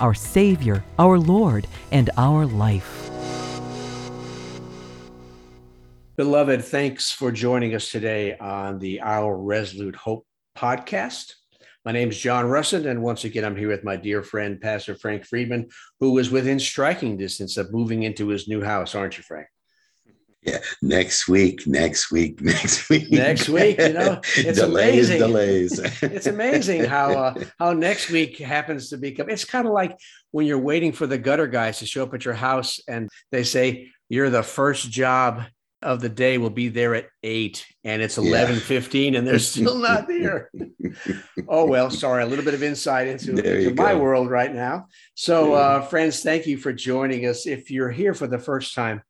our Savior, our Lord, and our life. Beloved, thanks for joining us today on the Our Resolute Hope podcast. My name is John Russett, and once again, I'm here with my dear friend, Pastor Frank Friedmann, who is within striking distance of moving into his new house, aren't you, Frank? Yeah, next week, next week, next week. Next week, you know, it's delays, amazing. delays. it's amazing how uh, how next week happens to become. It's kind of like when you're waiting for the gutter guys to show up at your house, and they say you're the first job of the day will be there at eight and it's 11 yeah. 15 and they're still not there oh well sorry a little bit of insight into, into my world right now so uh, friends thank you for joining us if you're here for the first time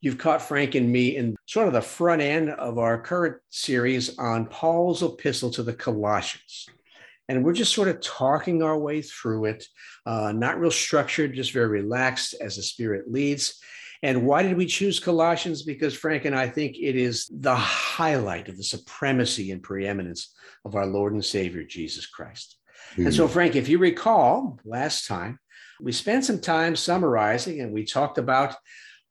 you've caught frank and me in sort of the front end of our current series on paul's epistle to the colossians and we're just sort of talking our way through it uh, not real structured just very relaxed as the spirit leads and why did we choose Colossians? Because Frank and I think it is the highlight of the supremacy and preeminence of our Lord and Savior, Jesus Christ. Mm-hmm. And so, hmm. Frank, if you recall last time, we spent some time summarizing and we talked about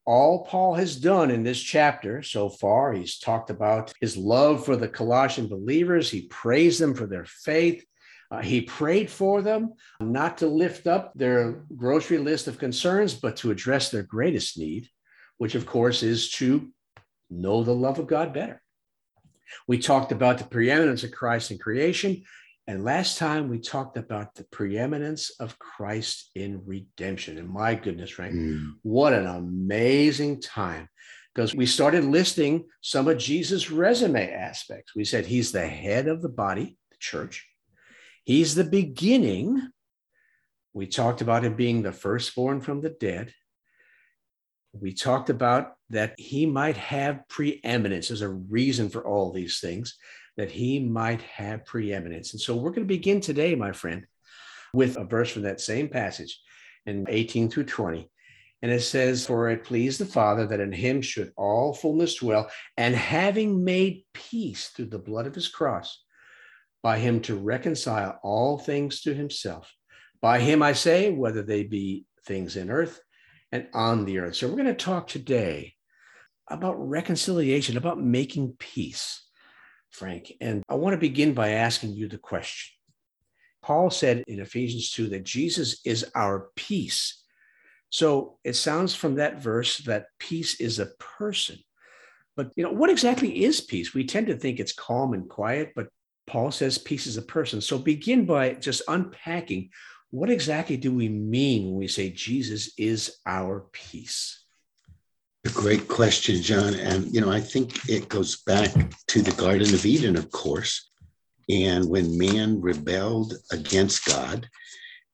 all Paul has done in this chapter so far. He's talked about his love for the Colossian believers, he praised them for their faith. Uh, he prayed for them not to lift up their grocery list of concerns, but to address their greatest need, which, of course, is to know the love of God better. We talked about the preeminence of Christ in creation. And last time we talked about the preeminence of Christ in redemption. And my goodness, Frank, mm. what an amazing time. Because we started listing some of Jesus' resume aspects. We said he's the head of the body, the church. He's the beginning. We talked about him being the firstborn from the dead. We talked about that he might have preeminence. There's a reason for all these things, that he might have preeminence. And so we're going to begin today, my friend, with a verse from that same passage in 18 through 20. And it says, For it pleased the Father that in him should all fullness dwell, and having made peace through the blood of his cross, by him to reconcile all things to himself. By him, I say, whether they be things in earth and on the earth. So, we're going to talk today about reconciliation, about making peace, Frank. And I want to begin by asking you the question. Paul said in Ephesians 2 that Jesus is our peace. So it sounds from that verse that peace is a person. But you know, what exactly is peace? We tend to think it's calm and quiet, but Paul says peace is a person. So begin by just unpacking what exactly do we mean when we say Jesus is our peace? A great question, John. And, you know, I think it goes back to the Garden of Eden, of course. And when man rebelled against God,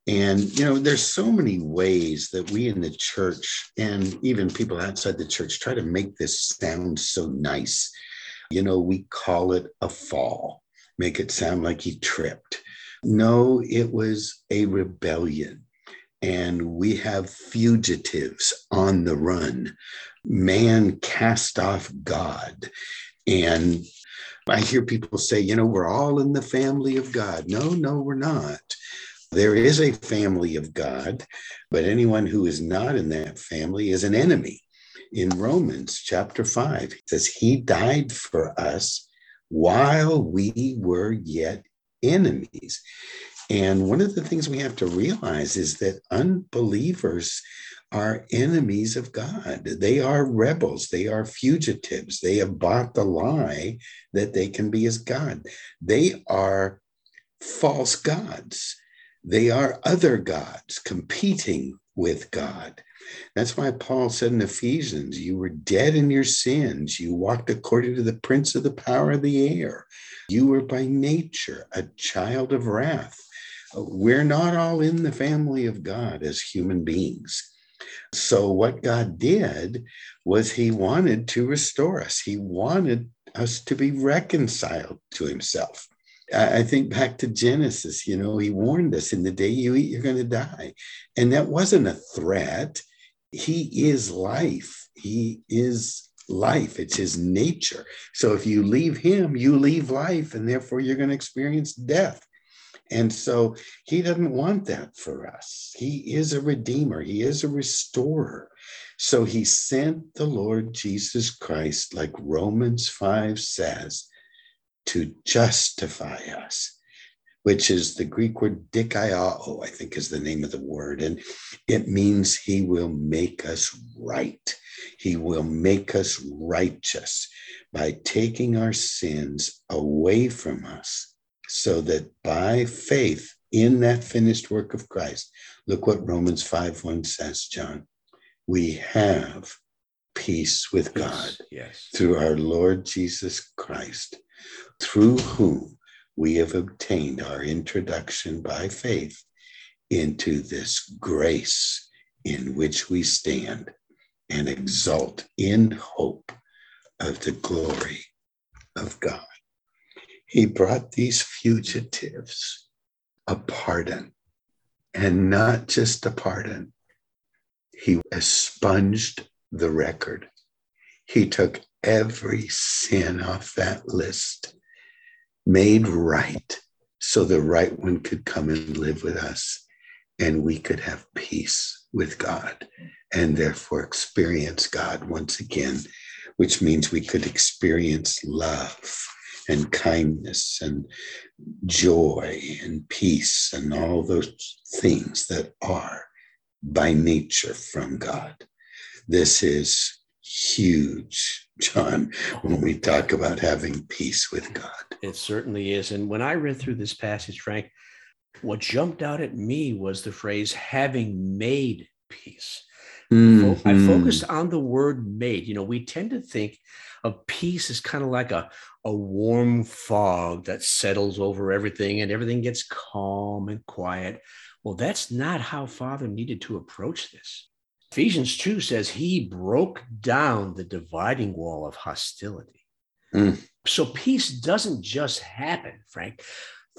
and, you know, there's so many ways that we in the church and even people outside the church try to make this sound so nice. You know, we call it a fall make it sound like he tripped. No, it was a rebellion. And we have fugitives on the run. Man cast off God. And I hear people say, you know, we're all in the family of God. No, no, we're not. There is a family of God, but anyone who is not in that family is an enemy. In Romans chapter 5, it says, He died for us while we were yet enemies. And one of the things we have to realize is that unbelievers are enemies of God. They are rebels. They are fugitives. They have bought the lie that they can be as God. They are false gods. They are other gods competing with God. That's why Paul said in Ephesians, you were dead in your sins. You walked according to the prince of the power of the air. You were by nature a child of wrath, We're not all in the family of God as human beings. So, what God did was He wanted to restore us, He wanted us to be reconciled to Himself. I think back to Genesis, you know, He warned us in the day you eat, you're going to die. And that wasn't a threat. He is life. He is life. It's his nature. So if you leave him, you leave life, and therefore you're going to experience death. And so he doesn't want that for us. He is a redeemer, he is a restorer. So he sent the Lord Jesus Christ, like Romans 5 says, to justify us which is the Greek word dikaiao, I think is the name of the word. And it means he will make us right. He will make us righteous by taking our sins away from us so that by faith in that finished work of Christ, look what Romans 5 1 says, John. We have peace with God yes. through our Lord Jesus Christ, through whom we have obtained our introduction by faith into this grace in which we stand and exult in hope of the glory of God. He brought these fugitives a pardon, and not just a pardon. He expunged the record. He took every sin off that list made right so the right one could come and live with us and we could have peace with God and therefore experience God once again, which means we could experience love and kindness and joy and peace and all those things that are by nature from God. This is huge, John, when we talk about having peace with God. It certainly is. And when I read through this passage, Frank, what jumped out at me was the phrase having made peace. Mm-hmm. I focused on the word made. You know, we tend to think of peace is kind of like a, a warm fog that settles over everything and everything gets calm and quiet. Well, that's not how Father needed to approach this. Ephesians 2 says he broke down the dividing wall of hostility. Mm. So peace doesn't just happen, Frank.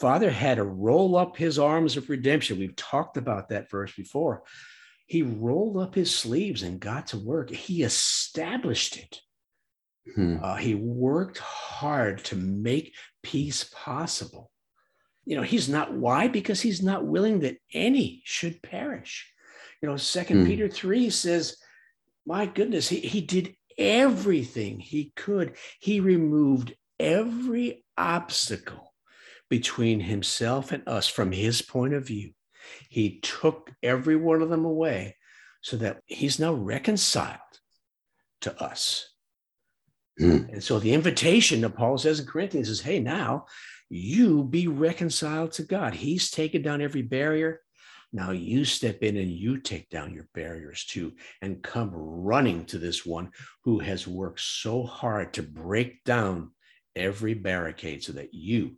Father had to roll up his arms of redemption. We've talked about that verse before. He rolled up his sleeves and got to work. He established it. Hmm. Uh, he worked hard to make peace possible. You know, he's not, why? Because he's not willing that any should perish. You know, Second mm. Peter 3 says, my goodness, he, he did everything he could. He removed every obstacle between himself and us from his point of view. He took every one of them away so that he's now reconciled to us. Mm. And so the invitation that Paul says in Corinthians is hey, now you be reconciled to God. He's taken down every barrier. Now you step in and you take down your barriers too and come running to this one who has worked so hard to break down every barricade so that you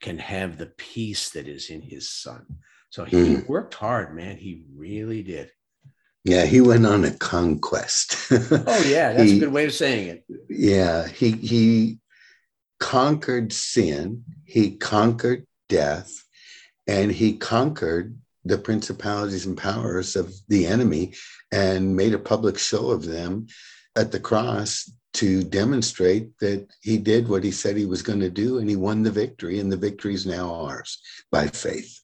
can have the peace that is in his son. So he mm. worked hard, man. He really did. Yeah, he went on a conquest. oh yeah, that's he, a good way of saying it. Yeah, he he conquered sin, he conquered death, and he conquered the principalities and powers of the enemy and made a public show of them at the cross to demonstrate that he did what he said he was going to do and he won the victory and the victory is now ours by faith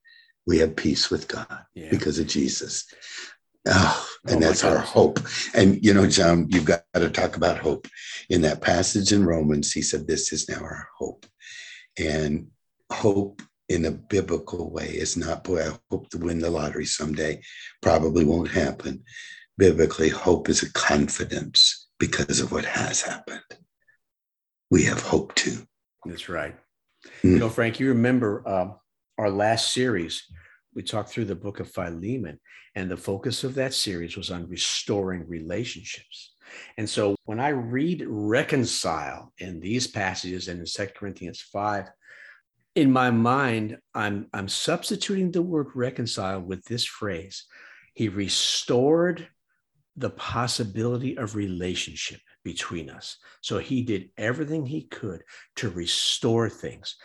we have peace with god yeah. because of jesus oh, and oh that's our hope and you know john you've got to talk about hope in that passage in romans he said this is now our hope and hope in a biblical way. is not, boy, I hope to win the lottery someday. Probably won't happen. Biblically, hope is a confidence because of what has happened. We have hope too. That's right. Mm. You know, Frank, you remember uh, our last series, we talked through the book of Philemon, and the focus of that series was on restoring relationships. And so when I read reconcile in these passages and in 2 Corinthians 5, in my mind, I'm I'm substituting the word reconcile with this phrase. He restored the possibility of relationship between us. So he did everything he could to restore things.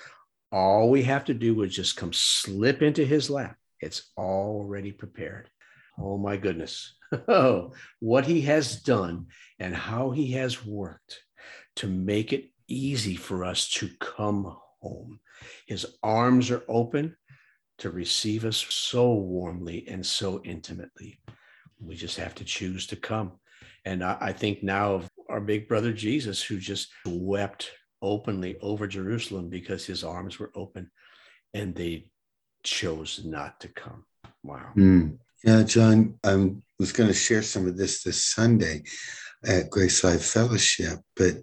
All we have to do is just come slip into his lap. It's already prepared. Oh my goodness. Oh, what he has done and how he has worked to make it easy for us to come home. His arms are open to receive us so warmly and so intimately. We just have to choose to come. And I, I think now of our big brother Jesus, who just wept openly over Jerusalem because his arms were open and they chose not to come. Wow. Mm. Yeah, John, I was going to share some of this this Sunday at Grace Life Fellowship, but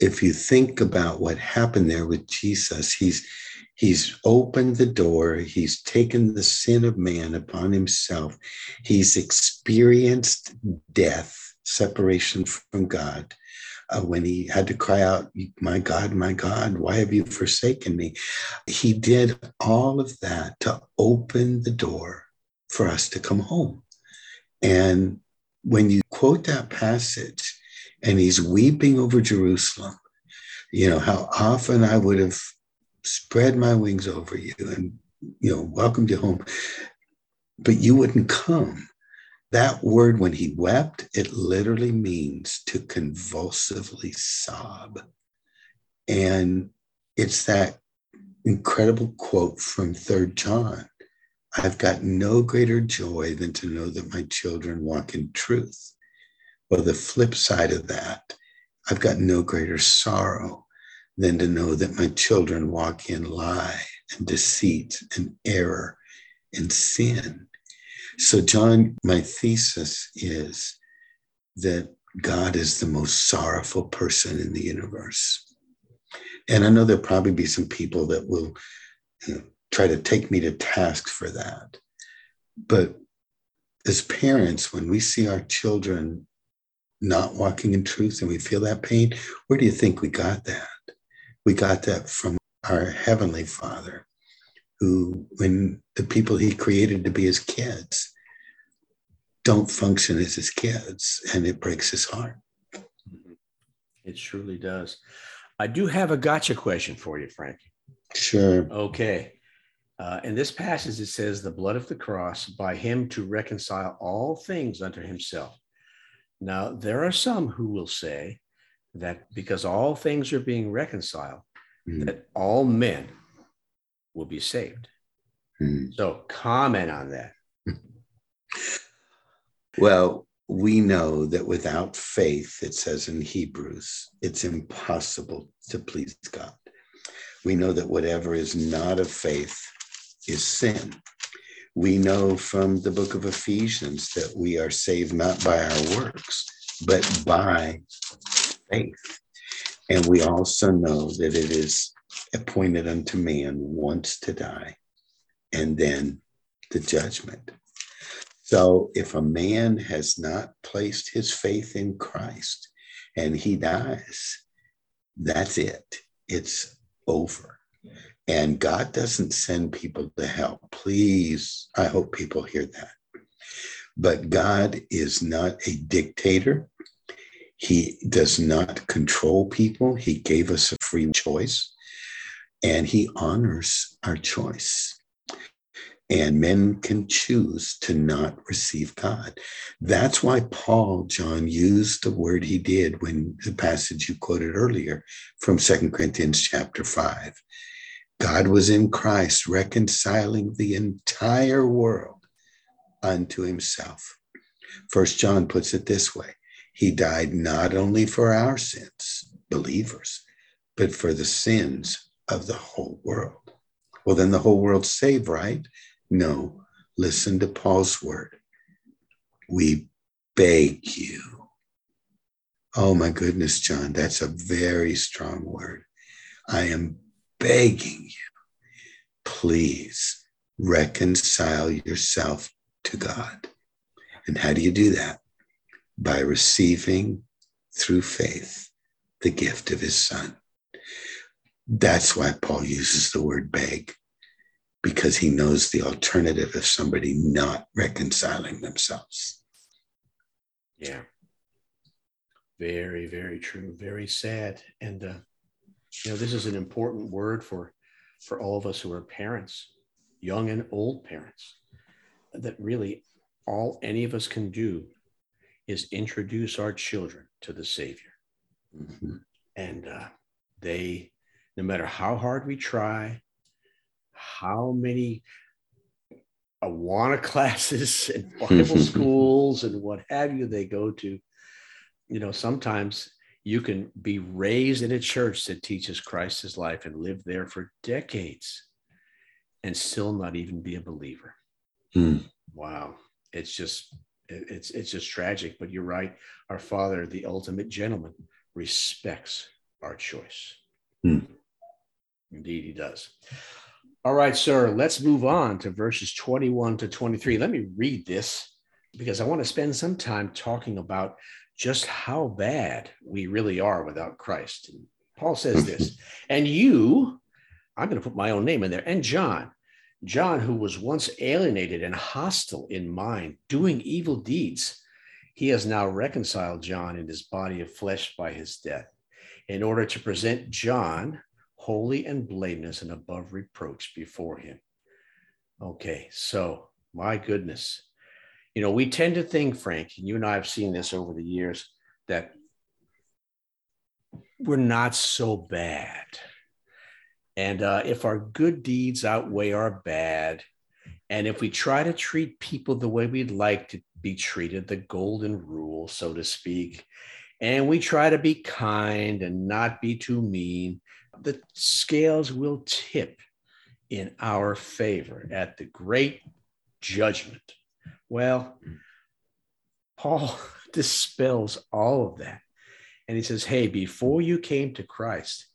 if you think about what happened there with Jesus, he's he's opened the door, he's taken the sin of man upon himself, he's experienced death, separation from God. Uh, when he had to cry out, My God, my God, why have you forsaken me? He did all of that to open the door for us to come home. And when you quote that passage, and he's weeping over Jerusalem. You know, how often I would have spread my wings over you and, you know, welcomed you home, but you wouldn't come. That word, when he wept, it literally means to convulsively sob. And it's that incredible quote from Third John I've got no greater joy than to know that my children walk in truth. Well, the flip side of that, I've got no greater sorrow than to know that my children walk in lie and deceit and error and sin. So, John, my thesis is that God is the most sorrowful person in the universe. And I know there'll probably be some people that will you know, try to take me to task for that. But as parents, when we see our children not walking in truth and we feel that pain, where do you think we got that? We got that from our Heavenly Father, who, when the people He created to be His kids don't function as His kids, and it breaks His heart. It truly does. I do have a gotcha question for you, Frank. Sure. Okay. Uh, in this passage, it says, the blood of the cross by him to reconcile all things unto himself. Now, there are some who will say that because all things are being reconciled, mm. that all men will be saved. Mm. So, comment on that. Well, we know that without faith, it says in Hebrews, it's impossible to please God. We know that whatever is not of faith is sin we know from the book of Ephesians that we are saved not by our works, but by faith. And we also know that it is appointed unto man once to die and then the judgment. So if a man has not placed his faith in Christ and he dies, that's it. It's over. And God doesn't send people to hell. Please, I hope people hear that. But God is not a dictator. He does not control people. He gave us a free choice and he honors our choice. And men can choose to not receive God. That's why Paul, John, used the word he did when the passage you quoted earlier from Second Corinthians chapter 5 God was in Christ reconciling the entire world unto himself. First John puts it this way He died not only for our sins, believers, but for the sins of the whole world. Well, then the whole world's saved, right? No. Listen to Paul's word. We beg you. Oh my goodness, John, that's a very strong word. I am begging you, please reconcile yourself to God. And how do you do that? By receiving through faith the gift of his son. That's why Paul uses the word beg, because he knows the alternative of somebody not reconciling themselves. Yeah. Very, very true. Very sad. And, uh, you know, this is an important word for, for all of us who are parents, young and old parents, that really all any of us can do is introduce our children to the Savior. Mm-hmm. And uh, they, no matter how hard we try, how many Awana classes and Bible schools and what have you they go to, you know, sometimes you can be raised in a church that teaches Christ's life and live there for decades and still not even be a believer. Mm. Wow. It's just it's it's just tragic, but you're right. Our Father, the ultimate gentleman, respects our choice. Mm. Indeed, he does. All right, sir, let's move on to verses 21 to 23. Let me read this because I want to spend some time talking about just how bad we really are without Christ. And Paul says this, and you, I'm going to put my own name in there, and John, John, who was once alienated and hostile in mind, doing evil deeds, he has now reconciled John in his body of flesh by his death, in order to present John holy and blameless and above reproach before him. Okay, so my goodness, you know, we tend to think, Frank, and you and I have seen this over the years, that we're not so bad. And uh, if our good deeds outweigh our bad, and if we try to treat people the way we'd like to be treated, the golden rule, so to speak, and we try to be kind and not be too mean, the scales will tip in our favor at the great judgment. Well, Paul dispels all of that. And he says, Hey, before you came to Christ,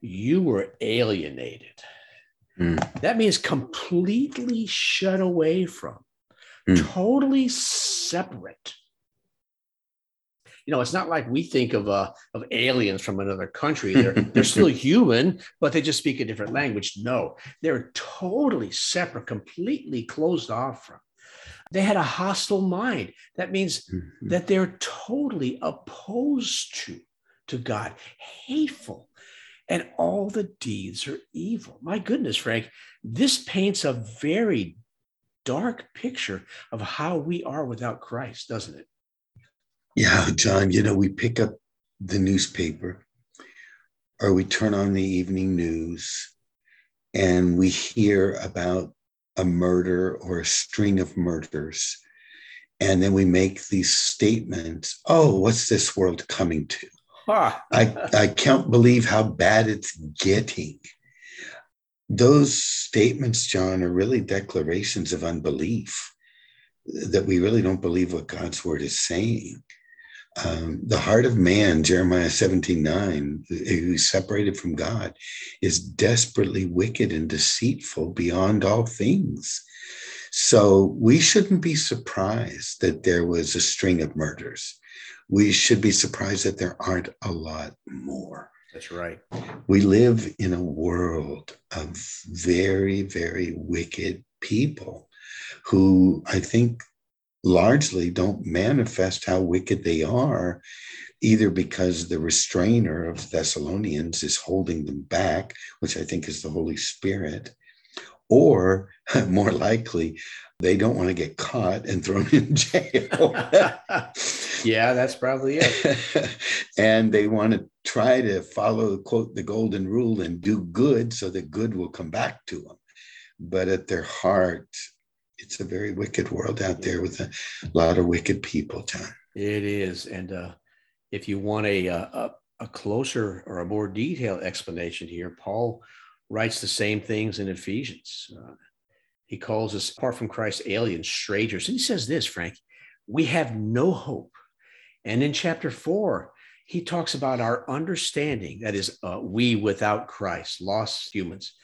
you were alienated. Mm. That means completely shut away from, mm. totally separate. You know, it's not like we think of uh, of aliens from another country. They're they're still human, but they just speak a different language. No, they're totally separate, completely closed off from. They had a hostile mind. That means mm-hmm. that they're totally opposed to, to God, hateful, and all the deeds are evil. My goodness, Frank, this paints a very dark picture of how we are without Christ, doesn't it? Yeah, John, you know, we pick up the newspaper or we turn on the evening news and we hear about a murder or a string of murders. And then we make these statements oh, what's this world coming to? Huh. I, I can't believe how bad it's getting. Those statements, John, are really declarations of unbelief that we really don't believe what God's word is saying. Um, the heart of man, Jeremiah 17 9, who's separated from God, is desperately wicked and deceitful beyond all things. So we shouldn't be surprised that there was a string of murders. We should be surprised that there aren't a lot more. That's right. We live in a world of very, very wicked people who I think largely don't manifest how wicked they are, either because the restrainer of Thessalonians is holding them back, which I think is the Holy Spirit, or more likely, they don't want to get caught and thrown in jail. yeah, that's probably it. and they want to try to follow, quote, the golden rule and do good so that good will come back to them. But at their heart, it's a very wicked world out there with a lot of wicked people, John. It is, and uh, if you want a, a a closer or a more detailed explanation here, Paul writes the same things in Ephesians. Uh, he calls us, apart from Christ, aliens, strangers. And he says this, Frank, we have no hope. And in chapter four, he talks about our understanding that is, uh, we without Christ, lost humans.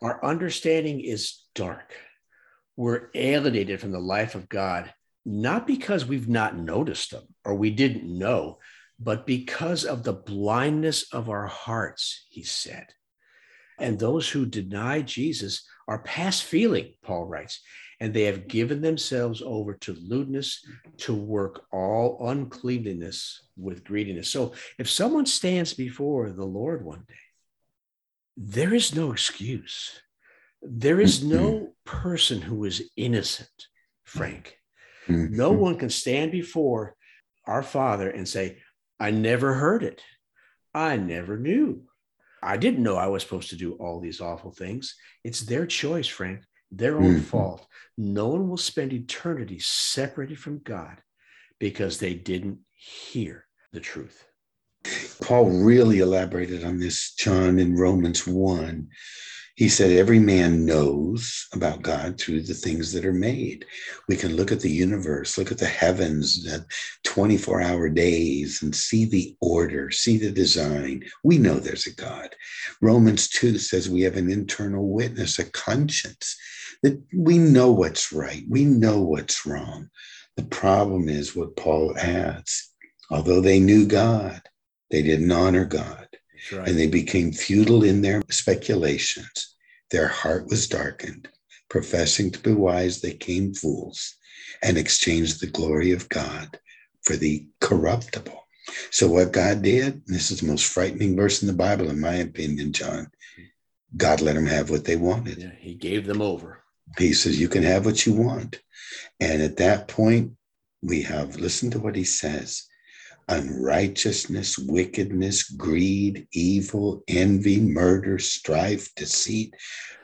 Our understanding is dark we're alienated from the life of God, not because we've not noticed them or we didn't know, but because of the blindness of our hearts, he said. And those who deny Jesus are past feeling, Paul writes, and they have given themselves over to lewdness to work all uncleanness with greediness. So if someone stands before the Lord one day, there is no excuse. There is no person who is innocent, Frank. No one can stand before our Father and say, I never heard it. I never knew. I didn't know I was supposed to do all these awful things. It's their choice, Frank, their own mm-hmm. fault. No one will spend eternity separated from God because they didn't hear the truth. Paul really elaborated on this, John, in Romans 1 he said, Every man knows about God through the things that are made. We can look at the universe, look at the heavens, the 24 hour days, and see the order, see the design. We know there's a God. Romans 2 says we have an internal witness, a conscience, that we know what's right, we know what's wrong. The problem is what Paul adds although they knew God, they didn't honor God. Right. And they became futile in their speculations. Their heart was darkened. Professing to be wise, they came fools and exchanged the glory of God for the corruptible. So, what God did, this is the most frightening verse in the Bible, in my opinion, John. God let them have what they wanted. Yeah, he gave them over. He says, You can have what you want. And at that point, we have, listen to what he says unrighteousness, wickedness, greed, evil, envy, murder, strife, deceit,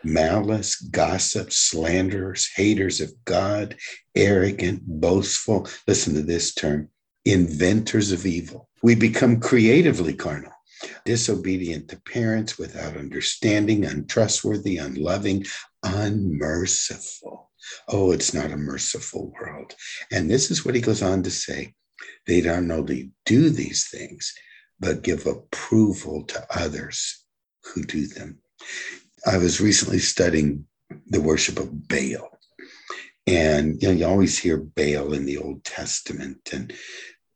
malice, gossip, slanderers, haters of God, arrogant, boastful. Listen to this term inventors of evil. We become creatively carnal, disobedient to parents, without understanding, untrustworthy, unloving, unmerciful. Oh, it's not a merciful world. And this is what he goes on to say they don't only do these things, but give approval to others who do them. I was recently studying the worship of Baal. And you know, you always hear Baal in the Old Testament. And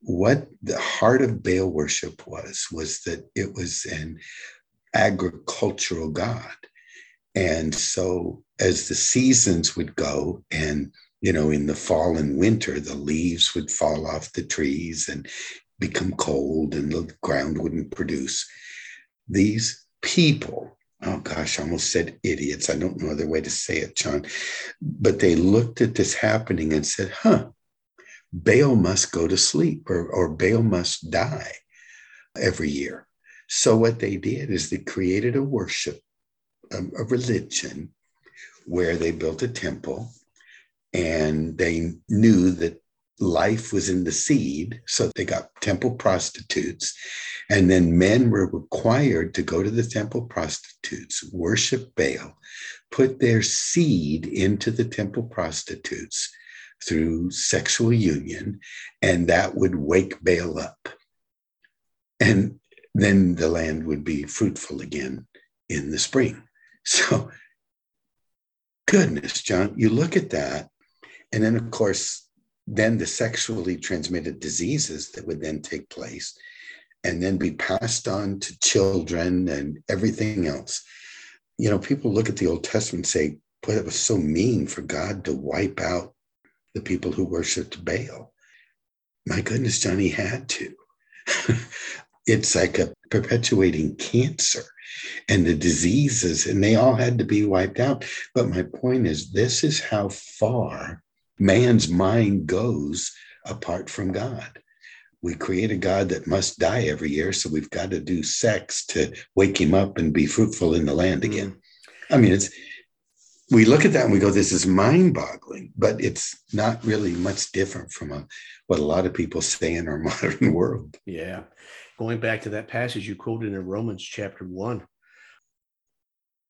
what the heart of Baal worship was, was that it was an agricultural god. And so as the seasons would go and you know, in the fall and winter, the leaves would fall off the trees and become cold and the ground wouldn't produce. These people, oh gosh, I almost said idiots. I don't know other way to say it, John, but they looked at this happening and said, huh, Baal must go to sleep or, or Baal must die every year. So what they did is they created a worship, a, a religion where they built a temple and they knew that life was in the seed. So they got temple prostitutes. And then men were required to go to the temple prostitutes, worship Baal, put their seed into the temple prostitutes through sexual union, and that would wake Baal up. And then the land would be fruitful again in the spring. So, goodness, John, you look at that and then, of course, then the sexually transmitted diseases that would then take place and then be passed on to children and everything else. You know, people look at the Old Testament and say, boy, it was so mean for God to wipe out the people who worshiped Baal. My goodness, Johnny had to. it's like a perpetuating cancer and the diseases, and they all had to be wiped out. But my point is, this is how far man's mind goes apart from God. We create a God that must die every year, so we've got to do sex to wake him up and be fruitful in the land again. Mm. I mean, it's we look at that and we go, "This is mind-boggling," but it's not really much different from a, what a lot of people say in our modern world. Yeah, going back to that passage you quoted in Romans chapter one,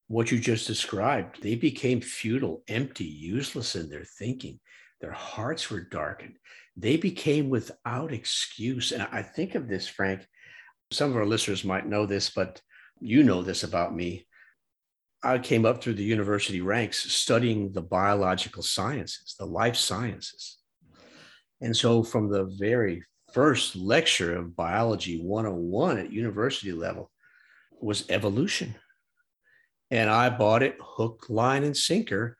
what you just described, they became futile, empty, useless in their thinking. Their hearts were darkened. They became without excuse. And I think of this, Frank. Some of our listeners might know this, but you know this about me. I came up through the university ranks studying the biological sciences, the life sciences. And so, from the very first lecture of biology 101 at university level was evolution And I bought it hook, line, and sinker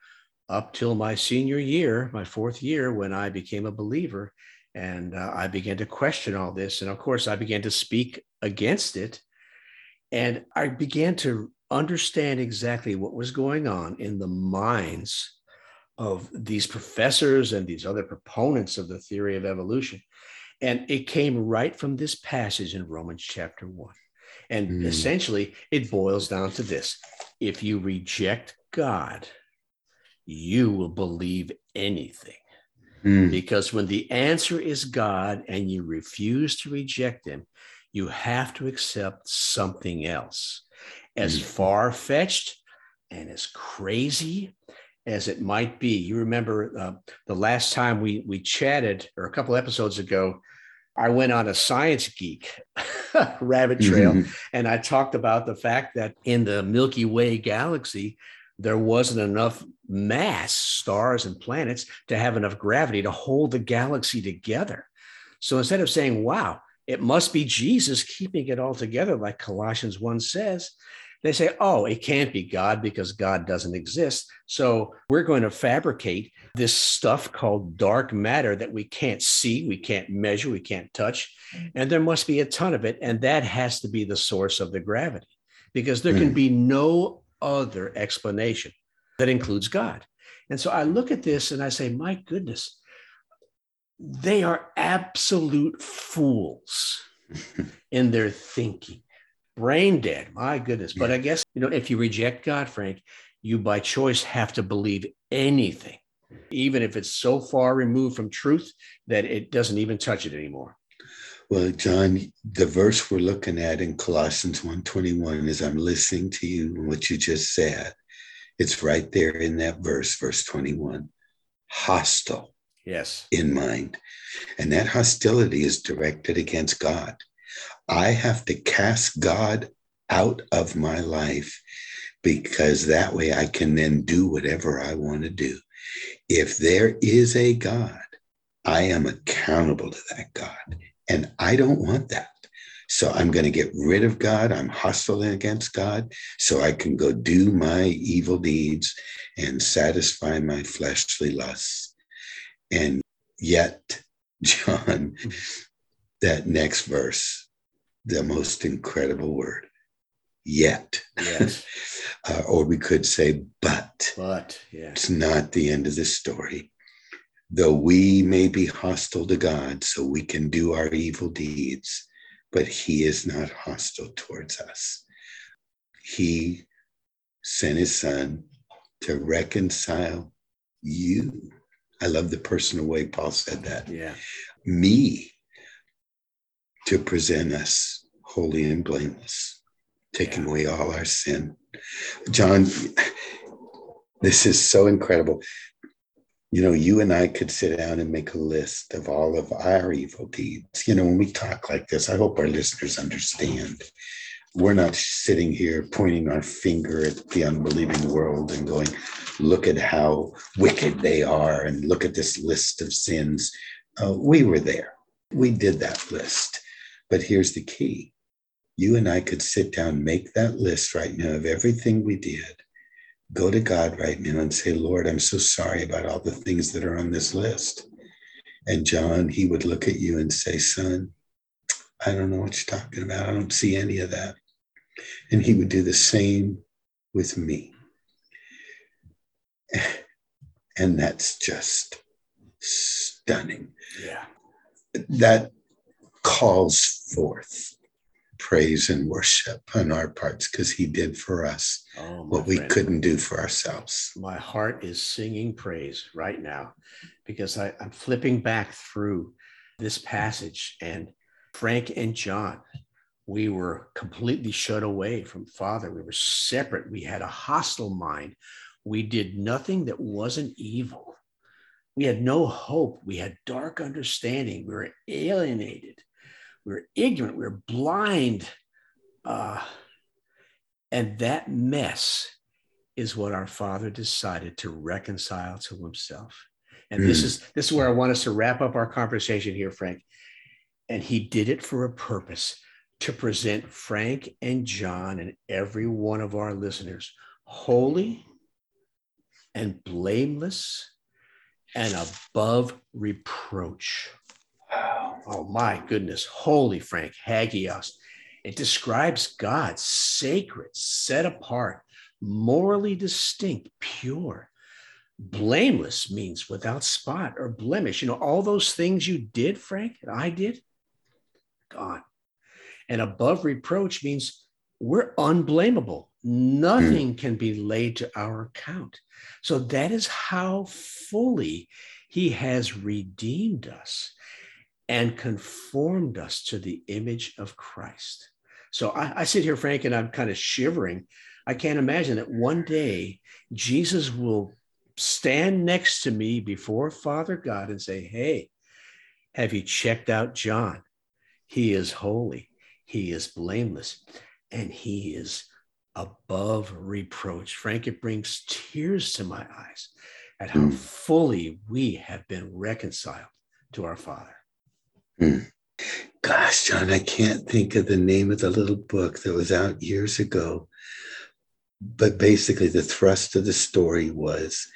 up till my senior year, my fourth year, when I became a believer. And uh, I began to question all this. And of course, I began to speak against it. And I began to understand exactly what was going on in the minds of these professors and these other proponents of the theory of evolution. And it came right from this passage in Romans chapter one. And mm. essentially, it boils down to this if you reject God, you will believe anything. Mm. Because when the answer is God and you refuse to reject Him, you have to accept something else. As mm. far fetched and as crazy as it might be. You remember uh, the last time we we chatted, or a couple episodes ago, I went on a science geek rabbit trail, mm-hmm. and I talked about the fact that in the Milky Way galaxy, there wasn't enough mass, stars and planets, to have enough gravity to hold the galaxy together. So instead of saying, "Wow," it must be Jesus keeping it all together, like Colossians 1 says. They say, oh, it can't be God because God doesn't exist. So we're going to fabricate this stuff called dark matter that we can't see, we can't measure, we can't touch. And there must be a ton of it. And that has to be the source of the gravity because there can hmm. be no other explanation that includes God. And so I look at this and I say, my goodness, they are absolute fools in their thinking brain dead. My goodness. But I guess, you know, if you reject God, Frank, you by choice have to believe anything, even if it's so far removed from truth that it doesn't even touch it anymore. Well, John, the verse we're looking at in Colossians 1:21 is I'm listening to you and what you just said, it's right there in that verse, verse 21. Hostile. Yes. In mind. And that hostility is directed against God. I have to cast God out of my life because that way I can then do whatever I want to do. If there is a God, I am accountable to that God. And I don't want that. So I'm going to get rid of God. I'm hostile against God so I can go do my evil deeds and satisfy my fleshly lusts. And yet, John, that next verse the most incredible word yet. Yes. uh, or we could say, but. But, yeah. It's not the end of the story. Though we may be hostile to God, so we can do our evil deeds, but He is not hostile towards us. He sent His Son to reconcile you. I love the personal way Paul said that. Yeah. Me to present us holy and blameless, taking away all our sin. John, this is so incredible. You know, you and I could sit down and make a list of all of our evil deeds. You know, when we talk like this, I hope our listeners understand. We're not sitting here pointing our finger at the unbelieving world and going, look at how wicked they are and look at this list of sins. Uh, we were there. We did that list. But here's the key you and I could sit down, make that list right now of everything we did, go to God right now and say, Lord, I'm so sorry about all the things that are on this list. And John, he would look at you and say, Son, I don't know what you're talking about. I don't see any of that. And he would do the same with me. And that's just stunning. Yeah. That calls forth praise and worship on our parts because he did for us oh, what we couldn't do for ourselves. My heart is singing praise right now because I, I'm flipping back through this passage and Frank and John, we were completely shut away from Father. We were separate. We had a hostile mind. We did nothing that wasn't evil. We had no hope. We had dark understanding. We were alienated we were ignorant, we were blind. Uh, and that mess is what our Father decided to reconcile to Himself. And mm. this hmm. is this is where I want us to wrap up our conversation here, Frank. And He did it for a purpose to present Frank and John and every one of our listeners holy and blameless and above reproach. Oh my goodness. Holy Frank, Hagios. It describes God sacred, set apart, morally distinct, pure. Blameless means without spot or blemish. You know, all those things you did, Frank, and I did, gone. And above reproach means we're unblameable. Nothing mm. can be laid to our account. So that is how fully he has redeemed us and conformed us to the image of Christ. So I, I sit here, Frank, and I'm kind of shivering. I can't imagine that one day Jesus will stand next to me before Father God and say, Hey, have you checked out John? He is holy, he is blameless, and he is above reproach. Frank, it brings tears to my eyes at how mm. fully we have been reconciled to our Father. Mm. Gosh, John, I can't think of the name of the little book that was out years ago. But basically, the thrust of the story was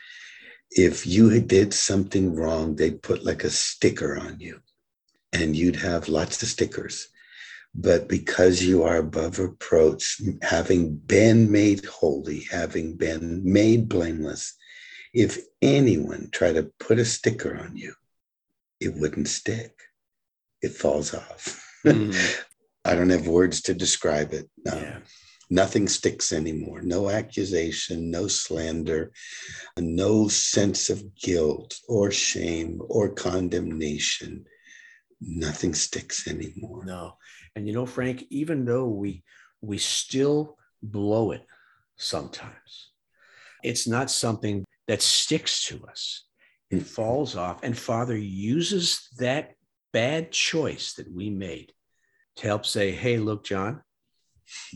if you did something wrong, they'd put like a sticker on you, and you'd have lots of stickers. But because you are above reproach, having been made holy, having been made blameless, if anyone tried to put a sticker on you, it wouldn't stick it falls off. Mm. I don't have words to describe it. Um, yeah. Nothing sticks anymore. No accusation, no slander, no sense of guilt or shame or condemnation. Nothing sticks anymore. No. And you know, Frank, even though we we still blow it sometimes, it's not something that sticks to us. It mm. falls off. And Father uses that bad choice that we made to help say, hey, look, John,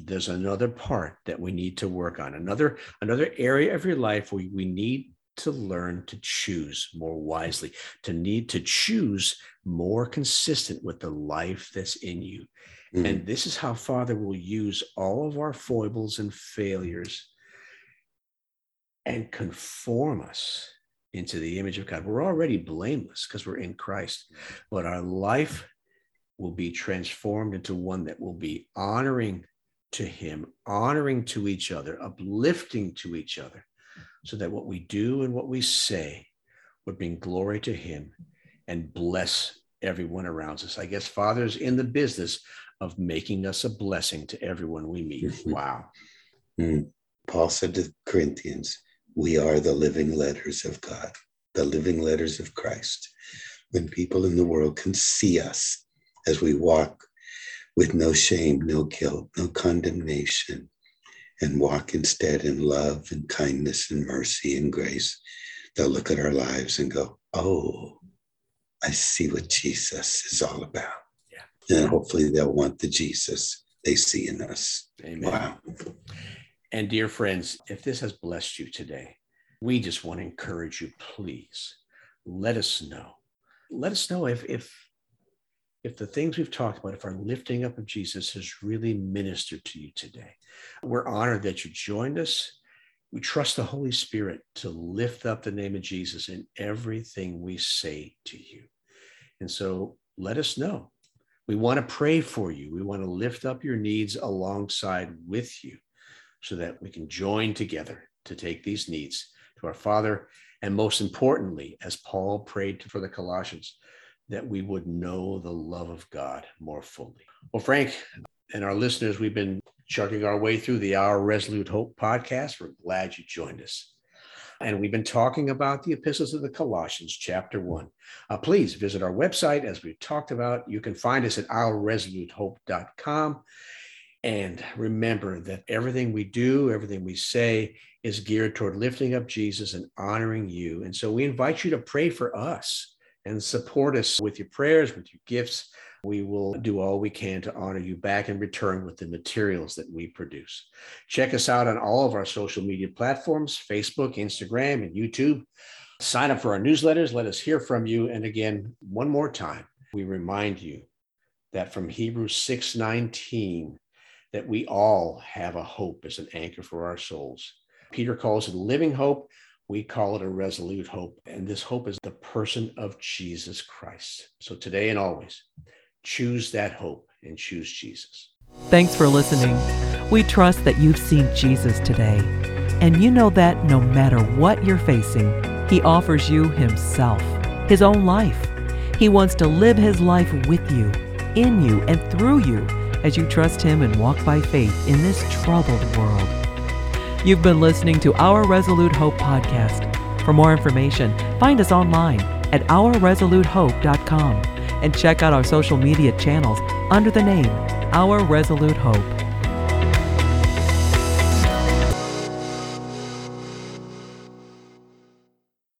there's another part that we need to work on, another, another area of your life where we need to learn to choose more wisely, to need to choose more consistent with the life that's in you. Mm-hmm. And this is how Father will use all of our foibles and failures and conform us into the image of God. We're already blameless because we're in Christ, but our life will be transformed into one that will be honoring to Him, honoring to each other, uplifting to each other, so that what we do and what we say would bring glory to Him and bless everyone around us. I guess Father's in the business of making us a blessing to everyone we meet. Wow. Mm. Paul said to Corinthians, we are the living letters of God, the living letters of Christ. When people in the world can see us as we walk with no shame, no guilt, no condemnation, and walk instead in love and kindness and mercy and grace, they'll look at our lives and go, Oh, I see what Jesus is all about. Yeah. And hopefully they'll want the Jesus they see in us. Amen. Wow. And dear friends, if this has blessed you today, we just want to encourage you, please let us know. Let us know if if if the things we've talked about, if our lifting up of Jesus has really ministered to you today. We're honored that you joined us. We trust the Holy Spirit to lift up the name of Jesus in everything we say to you. And so let us know. We want to pray for you. We want to lift up your needs alongside with you so that we can join together to take these needs to our Father. And most importantly, as Paul prayed for the Colossians, that we would know the love of God more fully. Well, Frank and our listeners, we've been chugging our way through the Our Resolute Hope podcast. We're glad you joined us. And we've been talking about the epistles of the Colossians, chapter one. Uh, please visit our website as we've talked about. You can find us at ourresolutehope.com. And remember that everything we do, everything we say is geared toward lifting up Jesus and honoring you. And so we invite you to pray for us and support us with your prayers, with your gifts. We will do all we can to honor you back in return with the materials that we produce. Check us out on all of our social media platforms Facebook, Instagram, and YouTube. Sign up for our newsletters. Let us hear from you. And again, one more time, we remind you that from Hebrews 6 19, that we all have a hope as an anchor for our souls. Peter calls it living hope. We call it a resolute hope. And this hope is the person of Jesus Christ. So today and always, choose that hope and choose Jesus. Thanks for listening. We trust that you've seen Jesus today. And you know that no matter what you're facing, He offers you Himself, His own life. He wants to live His life with you, in you, and through you as you trust Him and walk by faith in this troubled world. You've been listening to Our Resolute Hope podcast. For more information, find us online at ourresolutehope.com and check out our social media channels under the name Our Resolute Hope.